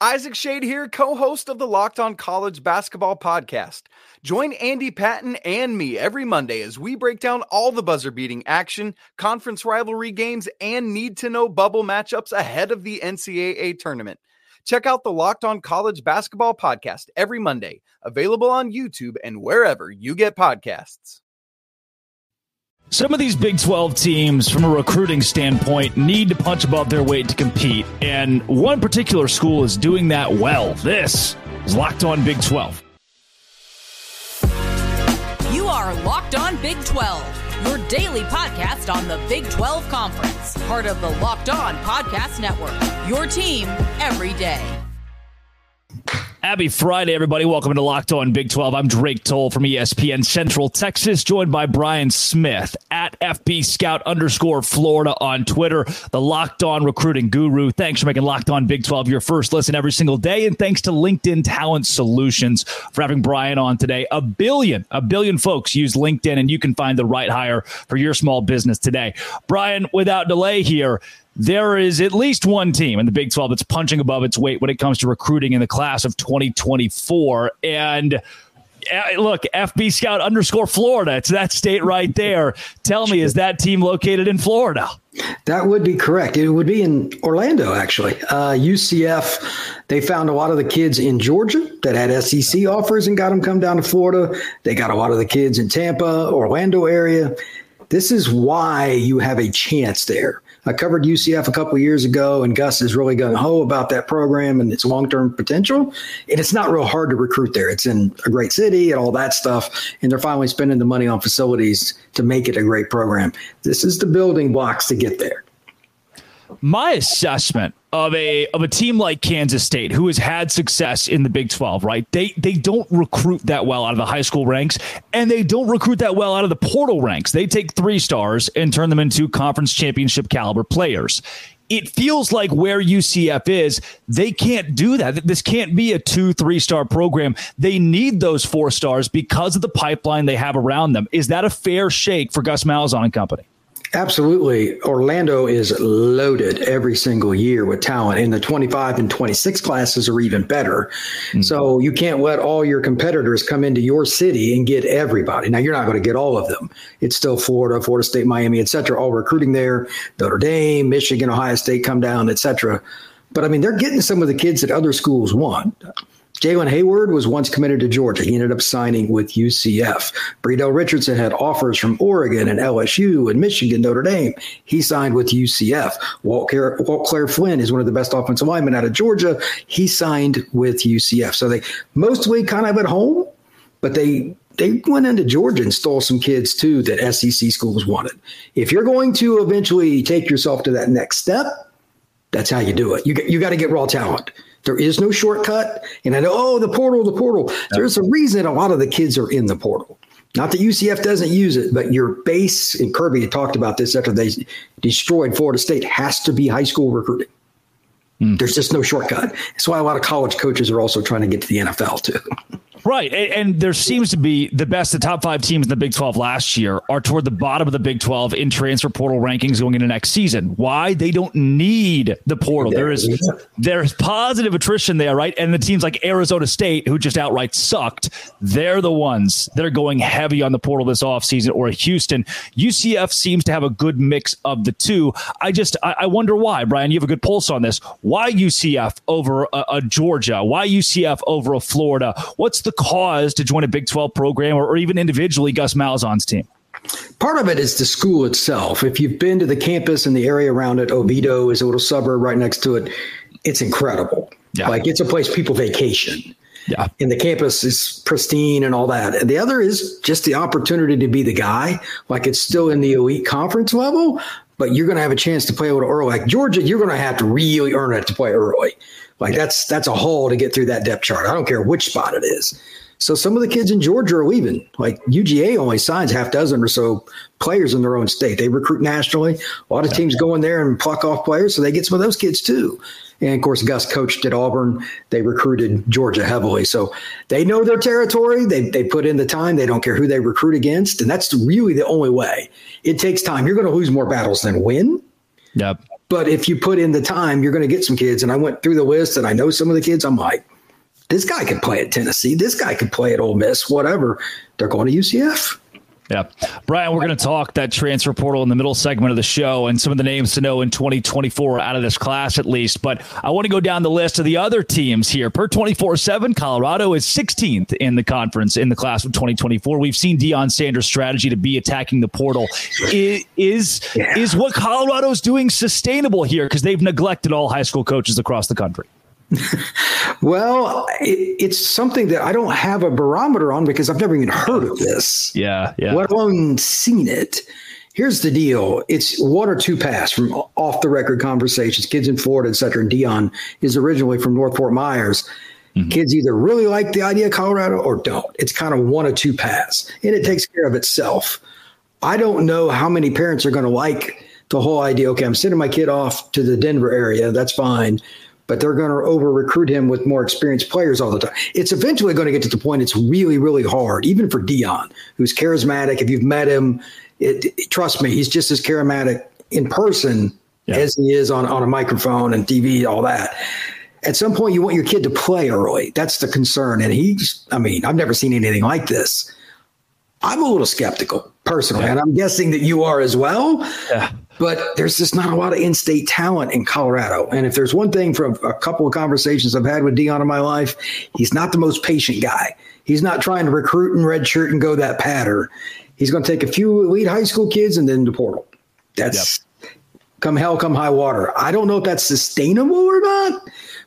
Isaac Shade here, co host of the Locked On College Basketball Podcast. Join Andy Patton and me every Monday as we break down all the buzzer beating action, conference rivalry games, and need to know bubble matchups ahead of the NCAA tournament. Check out the Locked On College Basketball Podcast every Monday, available on YouTube and wherever you get podcasts. Some of these Big 12 teams, from a recruiting standpoint, need to punch above their weight to compete. And one particular school is doing that well. This is Locked On Big 12. You are Locked On Big 12, your daily podcast on the Big 12 Conference, part of the Locked On Podcast Network. Your team every day. Happy Friday, everybody. Welcome to Locked On Big 12. I'm Drake Toll from ESPN Central Texas, joined by Brian Smith FB Scout underscore Florida on Twitter, the Locked On recruiting guru. Thanks for making Locked On Big 12 your first listen every single day. And thanks to LinkedIn Talent Solutions for having Brian on today. A billion, a billion folks use LinkedIn, and you can find the right hire for your small business today. Brian, without delay here, there is at least one team in the Big 12 that's punching above its weight when it comes to recruiting in the class of 2024. And look, FB Scout underscore Florida. It's that state right there. Tell me, is that team located in Florida? That would be correct. It would be in Orlando, actually. Uh, UCF, they found a lot of the kids in Georgia that had SEC offers and got them come down to Florida. They got a lot of the kids in Tampa, Orlando area. This is why you have a chance there. I covered UCF a couple years ago, and Gus is really gung ho about that program and its long term potential. And it's not real hard to recruit there. It's in a great city and all that stuff. And they're finally spending the money on facilities to make it a great program. This is the building blocks to get there. My assessment of a of a team like Kansas State, who has had success in the Big Twelve, right? They they don't recruit that well out of the high school ranks, and they don't recruit that well out of the portal ranks. They take three stars and turn them into conference championship caliber players. It feels like where UCF is, they can't do that. This can't be a two, three star program. They need those four stars because of the pipeline they have around them. Is that a fair shake for Gus Malzahn and company? Absolutely. Orlando is loaded every single year with talent, and the 25 and 26 classes are even better. Mm-hmm. So you can't let all your competitors come into your city and get everybody. Now, you're not going to get all of them. It's still Florida, Florida State, Miami, et cetera, all recruiting there. Notre Dame, Michigan, Ohio State come down, et cetera. But I mean, they're getting some of the kids that other schools want. Jalen Hayward was once committed to Georgia. He ended up signing with UCF. Bredell Richardson had offers from Oregon and LSU and Michigan, Notre Dame. He signed with UCF. Walt, Waltclaire Flynn is one of the best offensive linemen out of Georgia. He signed with UCF. So they mostly kind of at home, but they they went into Georgia and stole some kids too that SEC schools wanted. If you're going to eventually take yourself to that next step, that's how you do it. You you got to get raw talent. There is no shortcut. And I know, oh, the portal, the portal. There's a reason a lot of the kids are in the portal. Not that UCF doesn't use it, but your base, and Kirby had talked about this after they destroyed Florida State, has to be high school recruiting. Mm. There's just no shortcut. That's why a lot of college coaches are also trying to get to the NFL, too. Right. And, there seems to be the best, the top five teams in the Big 12 last year are toward the bottom of the Big 12 in transfer portal rankings going into next season. Why? They don't need the portal. There is there's positive attrition there, right? And the teams like Arizona State, who just outright sucked, they're the ones that are going heavy on the portal this offseason, or Houston. UCF seems to have a good mix of the two. I just, I, I wonder why, Brian. You have a good pulse on this. Why UCF over a, a Georgia? Why UCF over a Florida? What's the cause to join a Big 12 program or, or even individually Gus Malzahn's team? Part of it is the school itself. If you've been to the campus and the area around it, Oviedo is a little suburb right next to it. It's incredible. Yeah. Like it's a place people vacation. Yeah. And the campus is pristine and all that. And the other is just the opportunity to be the guy. Like it's still in the elite conference level, but you're going to have a chance to play a little early. Like Georgia, you're going to have to really earn it to play early. Like that's that's a hole to get through that depth chart. I don't care which spot it is. So some of the kids in Georgia are leaving. Like UGA only signs half dozen or so players in their own state. They recruit nationally. A lot of teams go in there and pluck off players, so they get some of those kids too. And of course, Gus coached at Auburn. They recruited Georgia heavily, so they know their territory. They they put in the time. They don't care who they recruit against, and that's really the only way. It takes time. You're going to lose more battles than win. Yep. But if you put in the time, you're going to get some kids. And I went through the list and I know some of the kids. I'm like, this guy could play at Tennessee. This guy could play at Ole Miss, whatever. They're going to UCF. Yeah. Brian, we're going to talk that transfer portal in the middle segment of the show and some of the names to know in 2024 out of this class, at least. But I want to go down the list of the other teams here. Per 24 7, Colorado is 16th in the conference in the class of 2024. We've seen Deion Sanders' strategy to be attacking the portal. Is, is, yeah. is what Colorado's doing sustainable here? Because they've neglected all high school coaches across the country. Well, it, it's something that I don't have a barometer on because I've never even heard of this. Yeah, yeah. Let alone seen it. Here's the deal: it's one or two pass from off the record conversations. Kids in Florida, et cetera. And Deion is originally from North Fort Myers. Mm-hmm. Kids either really like the idea of Colorado or don't. It's kind of one or two pass, and it takes care of itself. I don't know how many parents are going to like the whole idea. Okay, I'm sending my kid off to the Denver area. That's fine but they're going to over recruit him with more experienced players all the time. It's eventually going to get to the point it's really, really hard, even for Deion, who's charismatic. If you've met him, it, it, trust me, he's just as charismatic in person yeah. as he is on, on a microphone and TV, all that. At some point, you want your kid to play early. That's the concern. And he's, I mean, I've never seen anything like this. I'm a little skeptical personally, yeah. and I'm guessing that you are as well. Yeah. But there's just not a lot of in-state talent in Colorado. And if there's one thing from a couple of conversations I've had with Deion in my life, he's not the most patient guy. He's not trying to recruit and redshirt and go that pattern. He's going to take a few elite high school kids and then the portal. That's yep. come hell, come high water. I don't know if that's sustainable or not,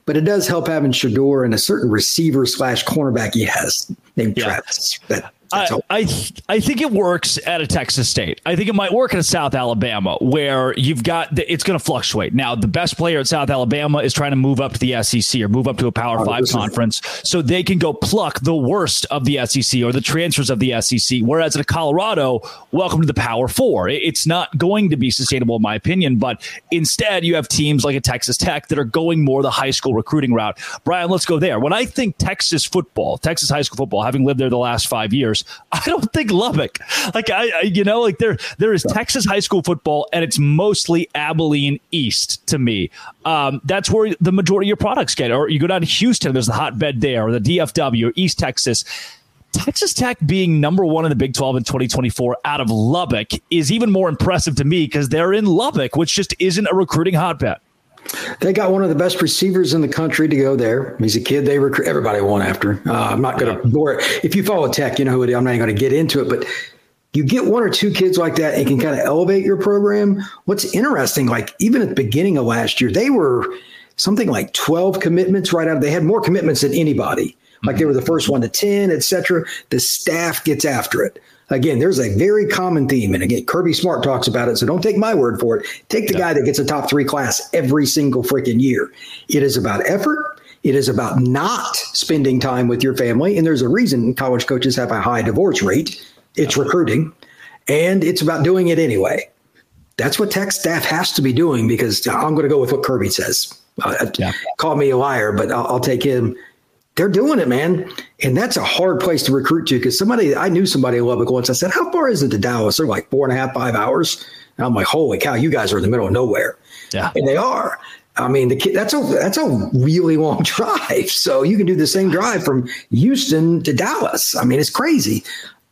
but it does help having Shedeur and a certain receiver slash cornerback he has named yeah. Travis. That I, I, I think it works at a Texas State. I think it might work at a South Alabama where you've got the, it's going to fluctuate. Now, the best player at South Alabama is trying to move up to the SEC or move up to a Power 5 conference so they can go pluck the worst of the SEC or the transfers of the SEC. Whereas at Colorado, welcome to the Power 4. It's not going to be sustainable in my opinion, but instead you have teams like a Texas Tech that are going more the high school recruiting route. Brian, let's go there. When I think Texas football, Texas high school football, having lived there the last 5 years, I don't think Lubbock. Like I, I you know, like there there is Texas high school football, and it's mostly Abilene East to me. Um, that's where the majority of your products get. Or you go down to Houston, there's the hotbed there, or the DFW, or East Texas. Texas Tech being number one in the Big 12 in 2024 out of Lubbock is even more impressive to me because they're in Lubbock, which just isn't a recruiting hotbed. They got one of the best receivers in the country to go there. He's a kid they recruit. Everybody went after. Uh, I'm not going to bore it. If you follow tech, you know who it is. I'm not going to get into it, but you get one or two kids like that it can kind of elevate your program. What's interesting, like even at the beginning of last year, they were something like 12 commitments right out. They had more commitments than anybody. Like they were the first one to 10, et cetera. The staff gets after it. Again, there's a very common theme. And again, Kirby Smart talks about it. So don't take my word for it. Take the yeah. guy that gets a top three class every single freaking year. It is about effort. It is about not spending time with your family. And there's a reason college coaches have a high divorce rate. It's recruiting. And it's about doing it anyway. That's what tech staff has to be doing because I'm going to go with what Kirby says. Uh, yeah. Call me a liar, but I'll, I'll take him they're doing it, man. And that's a hard place to recruit to because somebody, I knew somebody in Lubbock once. I said, How far is it to Dallas? They're like four and a half, five hours. And I'm like, Holy cow, you guys are in the middle of nowhere. Yeah. And they are. I mean, the kid, that's a that's a really long drive. So you can do the same drive from Houston to Dallas. I mean, it's crazy.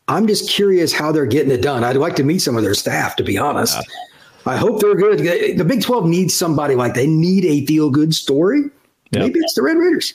I'm just curious how they're getting it done. I'd like to meet some of their staff, to be honest. Yeah. I hope they're good. The Big 12 needs somebody like they need a feel good story. Yep. Maybe it's the Red Raiders.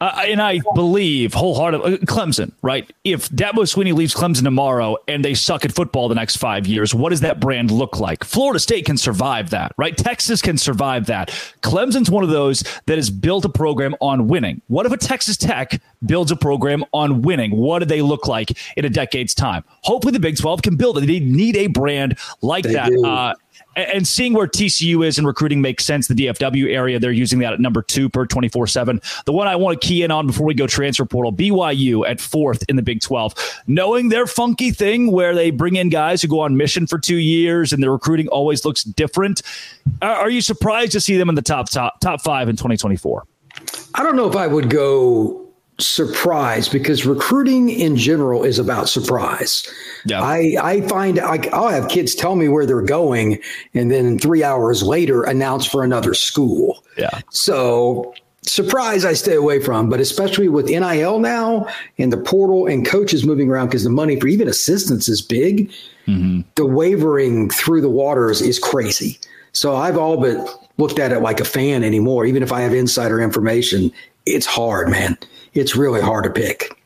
Uh, and I believe wholeheartedly, uh, Clemson, right? If Dabo Swinney leaves Clemson tomorrow and they suck at football the next five years, what does that brand look like? Florida State can survive that, right? Texas can survive that. Clemson's one of those that has built a program on winning. What if a Texas Tech builds a program on winning? What do they look like in a decade's time? Hopefully, the Big 12 can build it. They need a brand like they that. Uh, and seeing where TCU is in recruiting makes sense. The DFW area, they're using that at number two per 24 7. The one I want to key in on before we go transfer portal BYU at fourth in the Big 12. Knowing their funky thing where they bring in guys who go on mission for two years and their recruiting always looks different. Are you surprised to see them in the top, top, top five in 2024? I don't know if I would go surprise because recruiting in general is about surprise. Yeah. I, I find I, I'll have kids tell me where they're going and then three hours later announce for another school. Yeah. So surprise I stay away from, but especially with NIL now and the portal and coaches moving around because the money for even assistance is big. Mm-hmm. The wavering through the waters is crazy. So I've all but looked at it like a fan anymore. Even if I have insider information, it's hard, man. It's really hard to pick.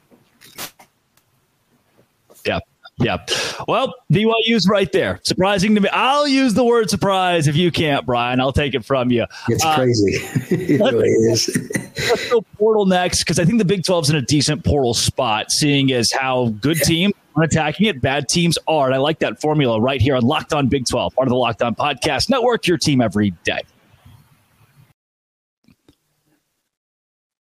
Yeah. Yeah. Well, BYU's right there. Surprising to me. I'll use the word surprise if you can't, Brian. I'll take it from you. It's uh, crazy. it really is. let's go portal next because I think the Big 12's in a decent portal spot, seeing as how good teams are attacking it, bad teams are. And I like that formula right here on Locked On Big 12, part of the Locked On Podcast Network, your team every day.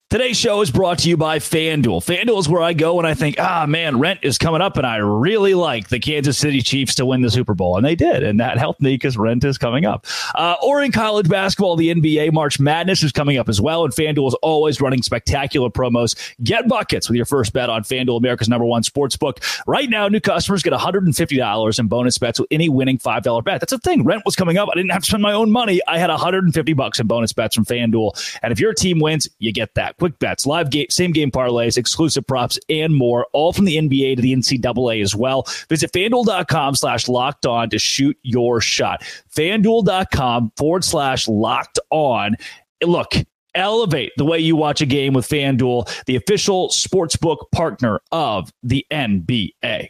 Today's show is brought to you by FanDuel. FanDuel is where I go when I think, ah, man, rent is coming up, and I really like the Kansas City Chiefs to win the Super Bowl. And they did, and that helped me because rent is coming up. Uh, or in college basketball, the NBA March Madness is coming up as well, and FanDuel is always running spectacular promos. Get buckets with your first bet on FanDuel, America's number one sports book. Right now, new customers get $150 in bonus bets with any winning $5 bet. That's the thing. Rent was coming up. I didn't have to spend my own money. I had 150 bucks in bonus bets from FanDuel. And if your team wins, you get that quick bets, live game, same game parlays, exclusive props, and more, all from the NBA to the NCAA as well. Visit fanduel.com slash locked on to shoot your shot. Fanduel.com forward slash locked on. Look, elevate the way you watch a game with FanDuel, the official sportsbook partner of the NBA.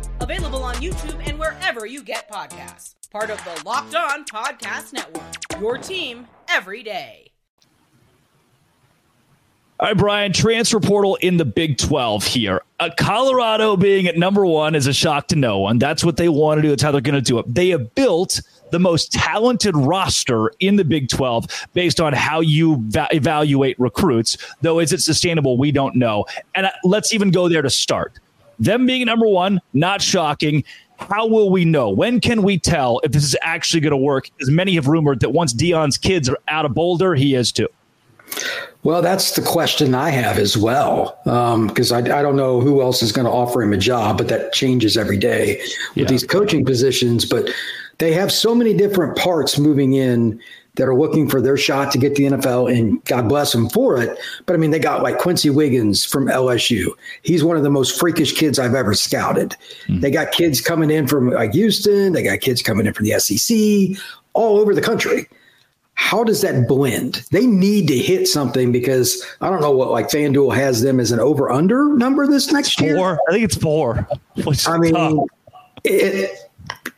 Available on YouTube and wherever you get podcasts. Part of the Locked On Podcast Network. Your team every day. All right, Brian, transfer portal in the Big 12 here. Uh, Colorado being at number one is a shock to no one. That's what they want to do. That's how they're going to do it. They have built the most talented roster in the Big 12 based on how you va- evaluate recruits. Though, is it sustainable? We don't know. And uh, let's even go there to start. Them being number one, not shocking. How will we know? When can we tell if this is actually going to work? As many have rumored that once Deion's kids are out of Boulder, he is too. Well, that's the question I have as well, because um, I, I, don't know who else is going to offer him a job, but that changes every day with yeah. these coaching positions. But they have so many different parts moving in that are looking for their shot to get the NFL, and God bless them for it. But I mean, they got like Quincy Wiggins from LSU. He's one of the most freakish kids I've ever scouted. Mm-hmm. They got kids coming in from like Houston. They got kids coming in from the SEC, all over the country. How does that blend? They need to hit something because I don't know what like FanDuel has them as an over under number this next four. year. Four. I think it's four. I mean, it,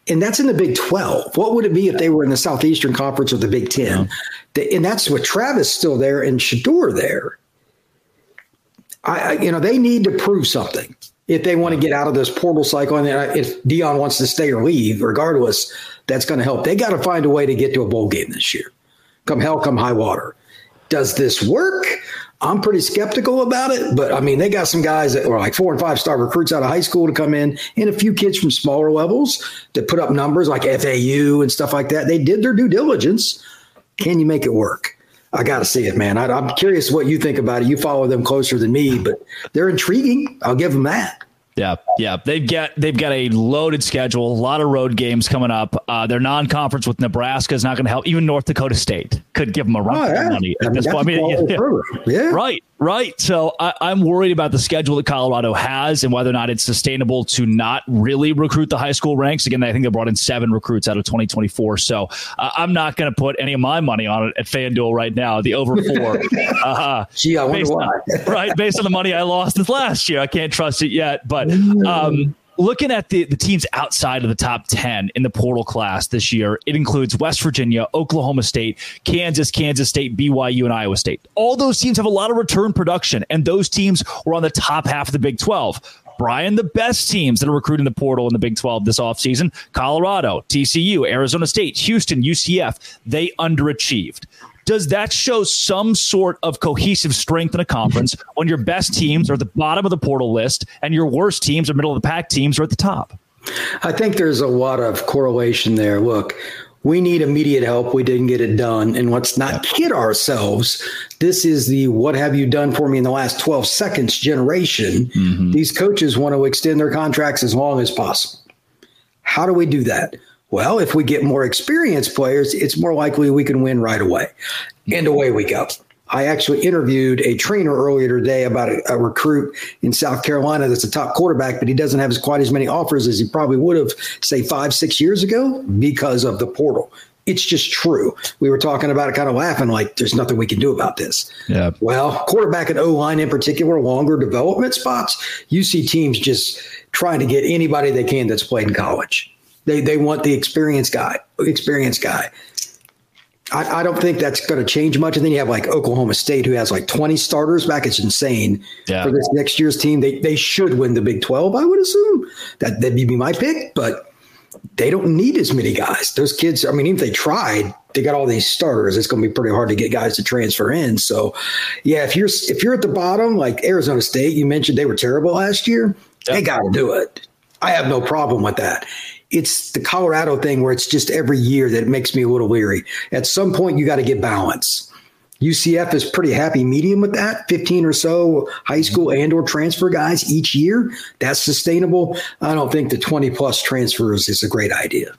and that's in the Big 12. What would it be if they were in the Southeastern Conference or the Big 10? Yeah. And that's with Travis still there and Shedeur there. I, you know, they need to prove something if they want to get out of this portal cycle. And uh, if Deion wants to stay or leave, regardless, that's going to help. They got to find a way to get to a bowl game this year. Come hell, come high water. Does this work? I'm pretty skeptical about it, but I mean, they got some guys that were like four and five star recruits out of high school to come in, and a few kids from smaller levels that put up numbers like FAU and stuff like that. They did their due diligence. Can you make it work? I got to see it, man. I, I'm curious what you think about it. You follow them closer than me, but they're intriguing. I'll give them that. Yeah, yeah, they've got they've got a loaded schedule, a lot of road games coming up. Uh, their non-conference with Nebraska is not going to help. Even North Dakota State could give them a run oh, yeah. money at I mean, this point. I mean, yeah, yeah. right, right. So I, I'm worried about the schedule that Colorado has and whether or not it's sustainable to not really recruit the high school ranks. Again, I think they brought in seven recruits out of 2024. So uh, I'm not going to put any of my money on it at FanDuel right now. The over four. uh, Gee, I wonder why. On, right, based on the money I lost this last year, I can't trust it yet, but. Um, looking at the, the teams outside of the top 10 in the portal class this year, it includes West Virginia, Oklahoma State, Kansas, Kansas State, BYU, and Iowa State. All those teams have a lot of return production, and those teams were on the top half of the Big 12. Brian, the best teams that are recruiting the portal in the Big 12 this offseason Colorado, TCU, Arizona State, Houston, UCF, they underachieved does that show some sort of cohesive strength in a conference when your best teams are at the bottom of the portal list and your worst teams or middle of the pack teams are at the top? I think there's a lot of correlation there. Look, we need immediate help. We didn't get it done. And let's not kid ourselves. This is the what have you done for me in the last 12 seconds generation. Mm-hmm. These coaches want to extend their contracts as long as possible. How do we do that? Well, if we get more experienced players, it's more likely we can win right away. And away we go. I actually interviewed a trainer earlier today about a, a, recruit in South Carolina that's a top quarterback, but he doesn't have as, quite as many offers as he probably would have, say, five, six years ago because of the portal. It's just true. We were talking about it, kind of laughing, like there's nothing we can do about this. Yeah. Well, quarterback and O line in particular, longer development spots. You see teams just trying to get anybody they can that's played in college. They they want the experienced guy, experienced guy. I, I don't think that's going to change much. And then you have like Oklahoma State, who has like 20 starters back. It's insane yeah. for this next year's team. They they should win the Big 12, I would assume. That that'd be my pick, but they don't need as many guys. Those kids, I mean, even if they tried, they got all these starters. It's going to be pretty hard to get guys to transfer in. So, yeah, if you're if you're at the bottom, like Arizona State, you mentioned they were terrible last year. They got to do it. I have no problem with that it's the Colorado thing where it's just every year that it makes me a little weary. At some point, you got to get balance. UCF is pretty happy medium with that 15 or so high school mm-hmm. and or transfer guys each year. That's sustainable. I don't think the 20 plus transfers is a great idea.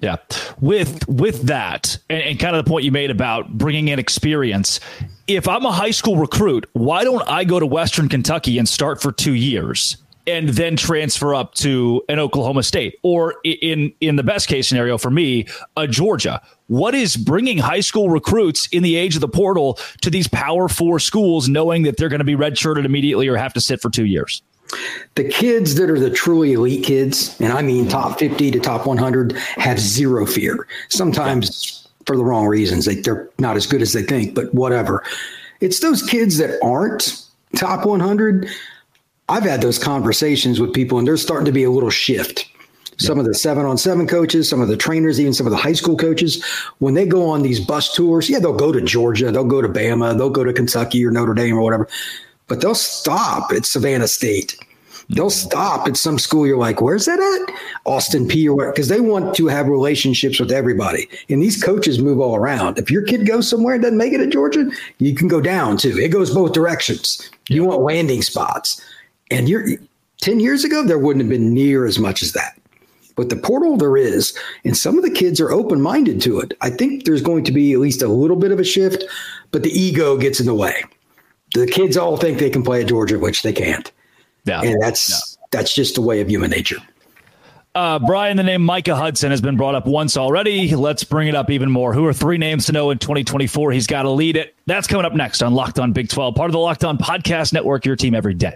Yeah. With with that and, and kind of the point you made about bringing in experience, if I'm a high school recruit, why don't I go to Western Kentucky and start for 2 years? And then transfer up to an Oklahoma State or in in the best case scenario for me, a Georgia. What is bringing high school recruits in the age of the portal to these Power 4 schools knowing that they're going to be redshirted immediately or have to sit for 2 years? The kids that are the truly elite kids, and I mean top 50 to top 100, have zero fear. Sometimes for the wrong reasons. They, they're not as good as they think, but whatever. It's those kids that aren't top 100 I've had those conversations with people, and there's starting to be a little shift. Some of the seven on seven coaches, some of the trainers, even some of the high school coaches, when they go on these bus tours, yeah, they'll go to Georgia, they'll go to Bama, they'll go to Kentucky or Notre Dame or whatever, but they'll stop at Savannah State. They'll mm-hmm. stop at some school. You're like, where's that at? Austin Peay or what? Because they want to have relationships with everybody. And these coaches move all around. If your kid goes somewhere and doesn't make it at Georgia, you can go down too. It goes both directions. You want landing spots. And you're 10 years ago, there wouldn't have been near as much as that. But the portal there is, and some of the kids are open minded to it. I think there's going to be at least a little bit of a shift, but the ego gets in the way. The kids all think they can play at Georgia, which they can't. Yeah. And that's yeah. that's just the way of human nature. Uh, Brian, the name Micah Hudson has been brought up once already. Let's bring it up even more. Who are three names to know in 2024? He's got to lead it. That's coming up next on Locked On Big 12, part of the Locked On Podcast Network, your team every day.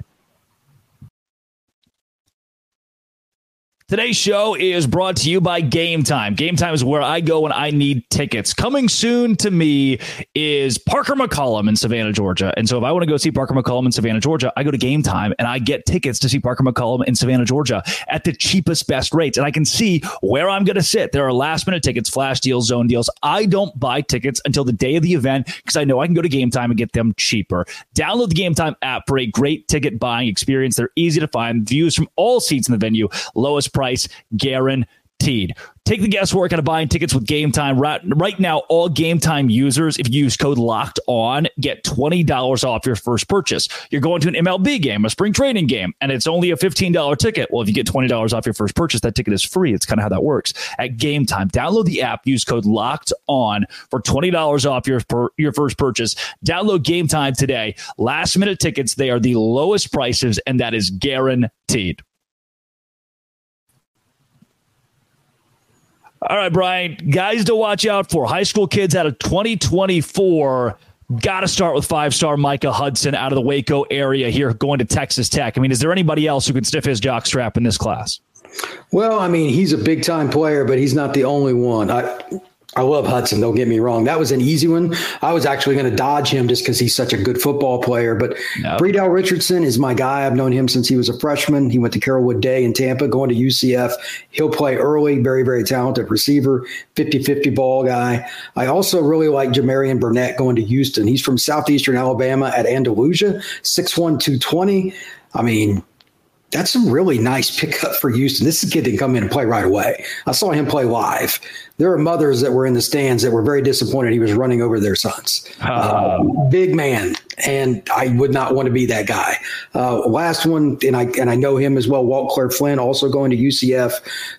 Today's show is brought to you by Game Time. Game Time is where I go when I need tickets. Coming soon to me is Parker McCollum in Savannah, Georgia. And so if I want to go see Parker McCollum in Savannah, Georgia, I go to Game Time and I get tickets to see Parker McCollum in Savannah, Georgia at the cheapest, best rates. And I can see where I'm going to sit. There are last minute tickets, flash deals, zone deals. I don't buy tickets until the day of the event because I know I can go to Game Time and get them cheaper. Download the Game Time app for a great ticket buying experience. They're easy to find, views from all seats in the venue, lowest price guaranteed. Take the guesswork out of buying tickets with Game Time. Right, right now, all Game Time users, if you use code Locked On, get twenty dollars off your first purchase. You're going to an MLB game, a spring training game, and it's only a fifteen dollar ticket. Well, if you get twenty dollars off your first purchase, that ticket is free. It's kind of how that works at Game Time. Download the app, use code Locked On for twenty dollars off your per, your first purchase. Download Game Time today. Last minute tickets, they are the lowest prices, and that is guaranteed. All right, Brian, guys to watch out for. High school kids out of 2024 Got to start with five star Micah Hudson out of the Waco area here, going to Texas Tech. I mean, is there anybody else who can sniff his jockstrap in this class? Well, I mean, he's a big time player, but he's not the only one. I, I love Hudson. Don't get me wrong. That was an easy one. I was actually going to dodge him just because he's such a good football player. But no. Bredell Richardson is my guy. I've known him since he was a freshman. He went to Carrollwood Day in Tampa, going to UCF. He'll play early. Very, very talented receiver, 50 50 ball guy. I also really like Jamarian Burnett going to Houston. He's from southeastern Alabama at Andalusia, 6'1, 220. I mean, that's a really nice pickup for Houston. This kid didn't come in and play right away. I saw him play live. There are mothers that were in the stands that were very disappointed he was running over their sons. Uh, big man, and I would not want to be that guy. Uh, last one, and I and I know him as well. Waltclaire Flynn, also going to UCF,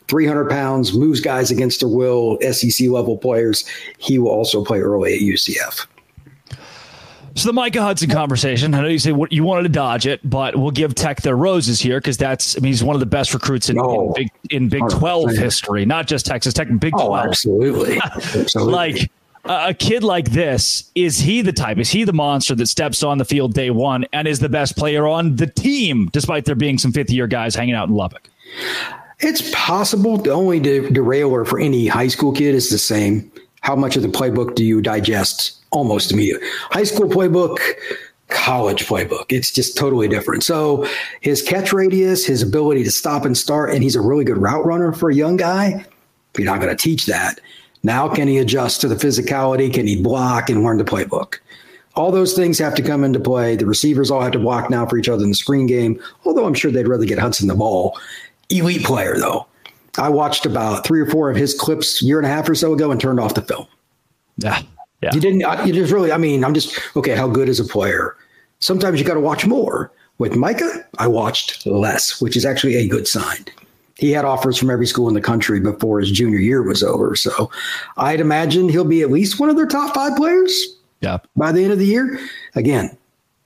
300 pounds, moves guys against their will. SEC level players. He will also play early at UCF. So the Micah Hudson conversation. I know you say you wanted to dodge it, but we'll give Tech their roses here because that's. I mean, he's one of the best recruits in, oh, in Big in Big Twelve history, not just Texas Tech, Big oh, Twelve. Absolutely, absolutely. like a kid like this, is he the type? Is he the monster that steps on the field day one and is the best player on the team, despite there being some fifth year guys hanging out in Lubbock? It's possible. The only de- derailer for any high school kid is the same. How much of the playbook do you digest almost immediately. High school playbook, college playbook. It's just totally different. So his catch radius, his ability to stop and start, and he's a really good route runner for a young guy. You're not going to teach that. Now, can he adjust to the physicality? Can he block and learn the playbook? All those things have to come into play. The receivers all have to block now for each other in the screen game, although I'm sure they'd rather get Hudson the ball. Elite player, though. I watched about three or four of his clips year and a half or so ago and turned off the film. Yeah. Yeah. You didn't, you just really, I mean, I'm just, okay, how good is a player? Sometimes you got to watch more. With Micah, I watched less, which is actually a good sign. He had offers from every school in the country before his junior year was over. So I'd imagine he'll be at least one of their top five players yeah. by the end of the year. Again,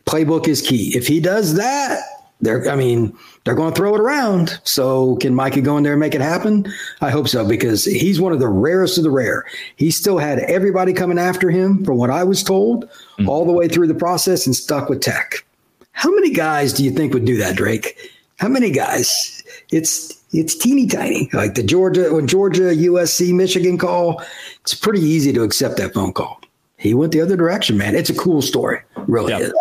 playbook is key. If he does that, they're, I mean, they're going to throw it around. So can Mikey go in there and make it happen? I hope so because he's one of the rarest of the rare. He still had everybody coming after him, from what I was told, mm-hmm. all the way through the process and stuck with Tech. How many guys do you think would do that, Drake? How many guys? It's it's teeny tiny. Like the Georgia when Georgia, USC, Michigan call, it's pretty easy to accept that phone call. He went the other direction, man. It's a cool story, really yep.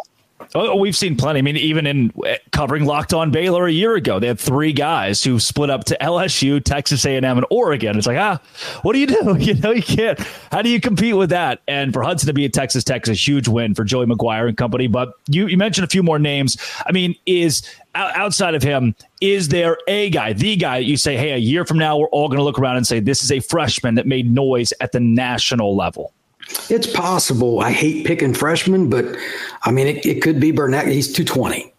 Is. Oh, we've seen plenty. I mean, even in eh, covering Locked On Baylor a year ago, they had three guys who split up to LSU, Texas A&M, and Oregon. It's like, ah, what do you do? You know, you can't. How do you compete with that? And for Hudson to be at Texas Tech is a huge win for Joey McGuire and company. But you, you mentioned a few more names. I mean, is outside of him, is there a guy, the guy that you say, hey, a year from now, we're all going to look around and say this is a freshman that made noise at the national level? It's possible. I hate picking freshmen, but I mean, it, it could be Burnett. He's 220.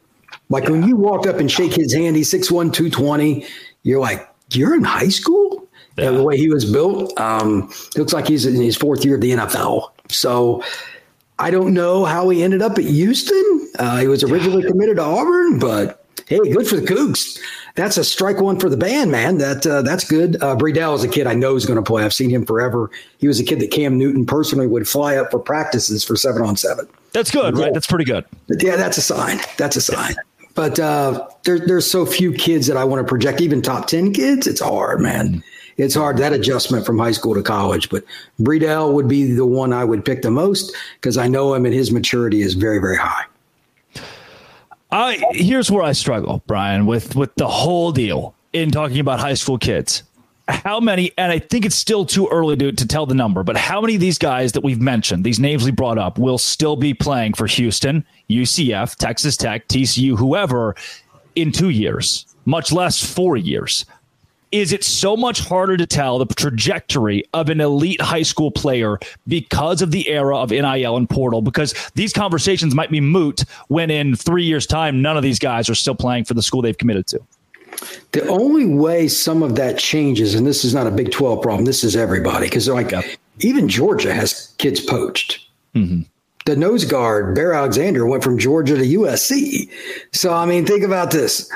Like yeah. when you walk up and shake his hand, he's 6'1, 220. You're like, you're in high school? Yeah. the way he was built, um, looks like he's in his fourth year of the NFL. So I don't know how he ended up at Houston. Uh, he was originally committed to Auburn, but hey, good for the Cougs that's a strike one for the band, man. That uh, that's good. Uh, Bredell is a kid I know is going to play. I've seen him forever. He was a kid that Cam Newton personally would fly up for practices for seven on seven. That's good, right? That's pretty good. Yeah, that's a sign. That's a sign. But uh, there, there's so few kids that I want to project. Even top ten kids, it's hard, man. It's hard that adjustment from high school to college. But Bredell would be the one I would pick the most because I know him and his maturity is very, very high. I here's where I struggle, Brian, with with the whole deal in talking about high school kids. How many, and I think it's still too early to, to tell the number, but how many of these guys that we've mentioned, these names we brought up, will still be playing for Houston, UCF, Texas Tech, TCU, whoever in two years, much less four years? Is it so much harder to tell the trajectory of an elite high school player because of the era of NIL and portal? Because these conversations might be moot when in three years' time, none of these guys are still playing for the school they've committed to. The only way some of that changes, and this is not a Big 12 problem, this is everybody, because like yep. even Georgia has kids poached. Mm-hmm the nose guard, Bear Alexander, went from Georgia to USC. So, I mean, think about this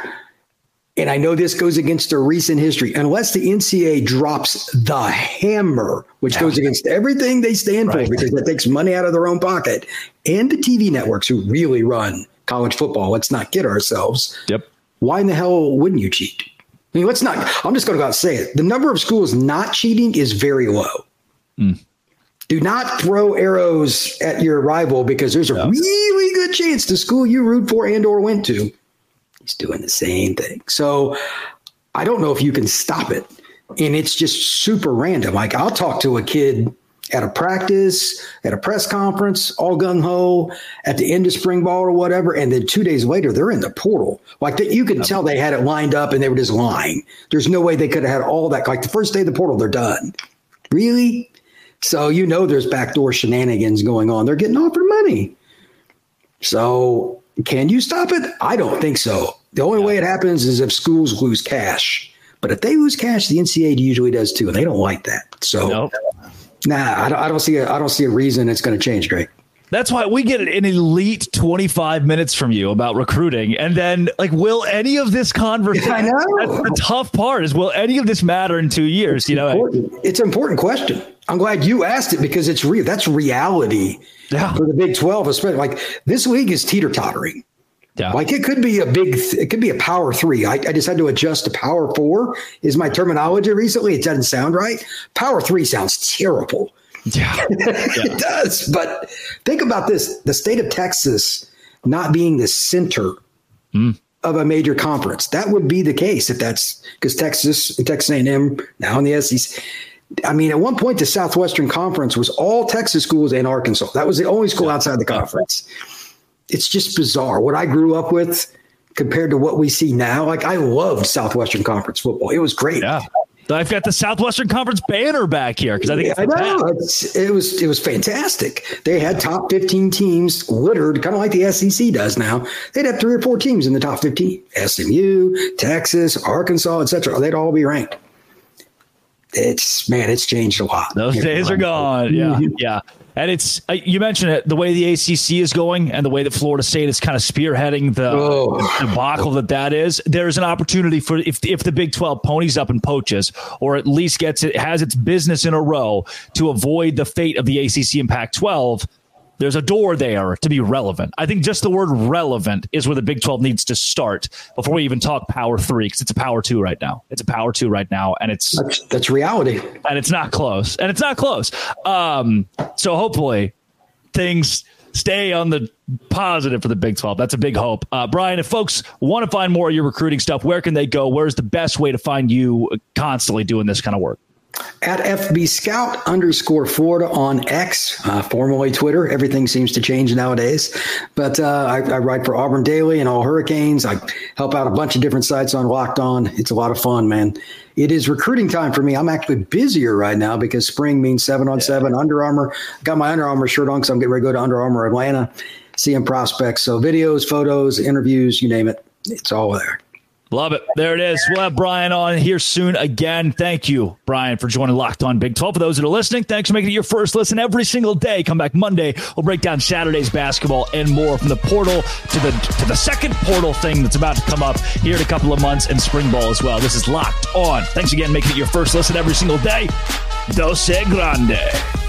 and I know this goes against their recent history, unless the NCAA drops the hammer, which yeah. goes against everything they stand right. for because that takes money out of their own pocket, and the TV networks who really run college football. Let's not kid ourselves. Yep. Why in the hell wouldn't you cheat? I mean, let's not, I'm just going to go out and say it. The number of schools not cheating is very low. Mm. Do not throw arrows at your rival because there's a yeah. really good chance the school you root for and or went to is doing the same thing. So I don't know if you can stop it. And it's just super random. Like I'll talk to a kid at a practice, at a press conference, all gung ho, at the end of spring ball or whatever, and then two days later they're in the portal. Like that, you can tell they had it lined up and they were just lying. There's no way they could have had all that. Like the first day of the portal, they're done. Really? So you know there's backdoor shenanigans going on. They're getting offered money. So can you stop it? I don't think so. The only way it happens is if schools lose cash. But if they lose cash, the NCAA usually does too, and they don't like that. So, nope. nah, I don't, I don't see a, I don't see a reason it's going to change, Greg. That's why we get an elite 25 minutes from you about recruiting. And then, like, will any of this conversation? I know. That's the tough part is, will any of this matter in two years? It's you know, important. it's an important question. I'm glad you asked it because it's real. That's reality yeah. for the Big 12, especially. Like, this league is teeter tottering. Yeah. Like it could be a big, it could be a power three. I, I, just had to adjust to power four, is my terminology recently. It doesn't sound right. Power three sounds terrible. Yeah. yeah. it does. But think about this the state of Texas not being the center mm. of a major conference. That would be the case if that's because Texas, Texas A&M, now in the SEC. I mean, at one point, the Southwestern Conference was all Texas schools and Arkansas. That was the only school outside the conference. It's just bizarre. What I grew up with compared to what we see now, like I loved Southwestern Conference football. It was great. Yeah. I've got the Southwestern Conference banner back here because I think yeah, I know it was it was fantastic. They had top fifteen teams littered, kind of like the SEC does now. They'd have three or four teams in the top fifteen: SMU, Texas, Arkansas, etc. They'd all be ranked. It's man, it's changed a lot. Those days are gone. Yeah, yeah. And it's uh, you mentioned it the way the ACC is going and the way that Florida State is kind of spearheading the oh. debacle that that is. There's an opportunity for if if the Big 12 ponies up and poaches, or at least gets it has its business in a row to avoid the fate of the ACC and Pac-12 there's a door there to be relevant. I think just the word relevant is where the Big 12 needs to start before we even talk power three, because it's a power two right now. It's a power two right now, and it's that's, that's reality. And it's not close. And it's not close. Um, so hopefully things stay on the positive for the Big 12. That's a big hope. Uh, Brian, if folks want to find more of your recruiting stuff, where can they go? Where's the best way to find you constantly doing this kind of work? At FB Scout underscore Florida on X, uh, formerly Twitter. Everything seems to change nowadays. But uh, I, I, write for Auburn Daily and All Hurricanes. I help out a bunch of different sites on Locked On. It's a lot of fun, man. It is recruiting time for me. I'm actually busier right now because spring means seven on yeah. seven. Under Armour. Got my Under Armour shirt on because I'm getting ready to go to Under Armour Atlanta, seeing prospects. So videos, photos, interviews, you name it. It's all there. Love it. There it is. We'll have Brian on here soon again. Thank you, Brian, for joining Locked On Big 12. For those that are listening, thanks for making it your first listen every single day. Come back Monday. We'll break down Saturday's basketball and more from the portal to the to the second portal thing that's about to come up here in a couple of months and spring ball as well. This is Locked On. Thanks again, making it your first listen every single day. Dose Grande.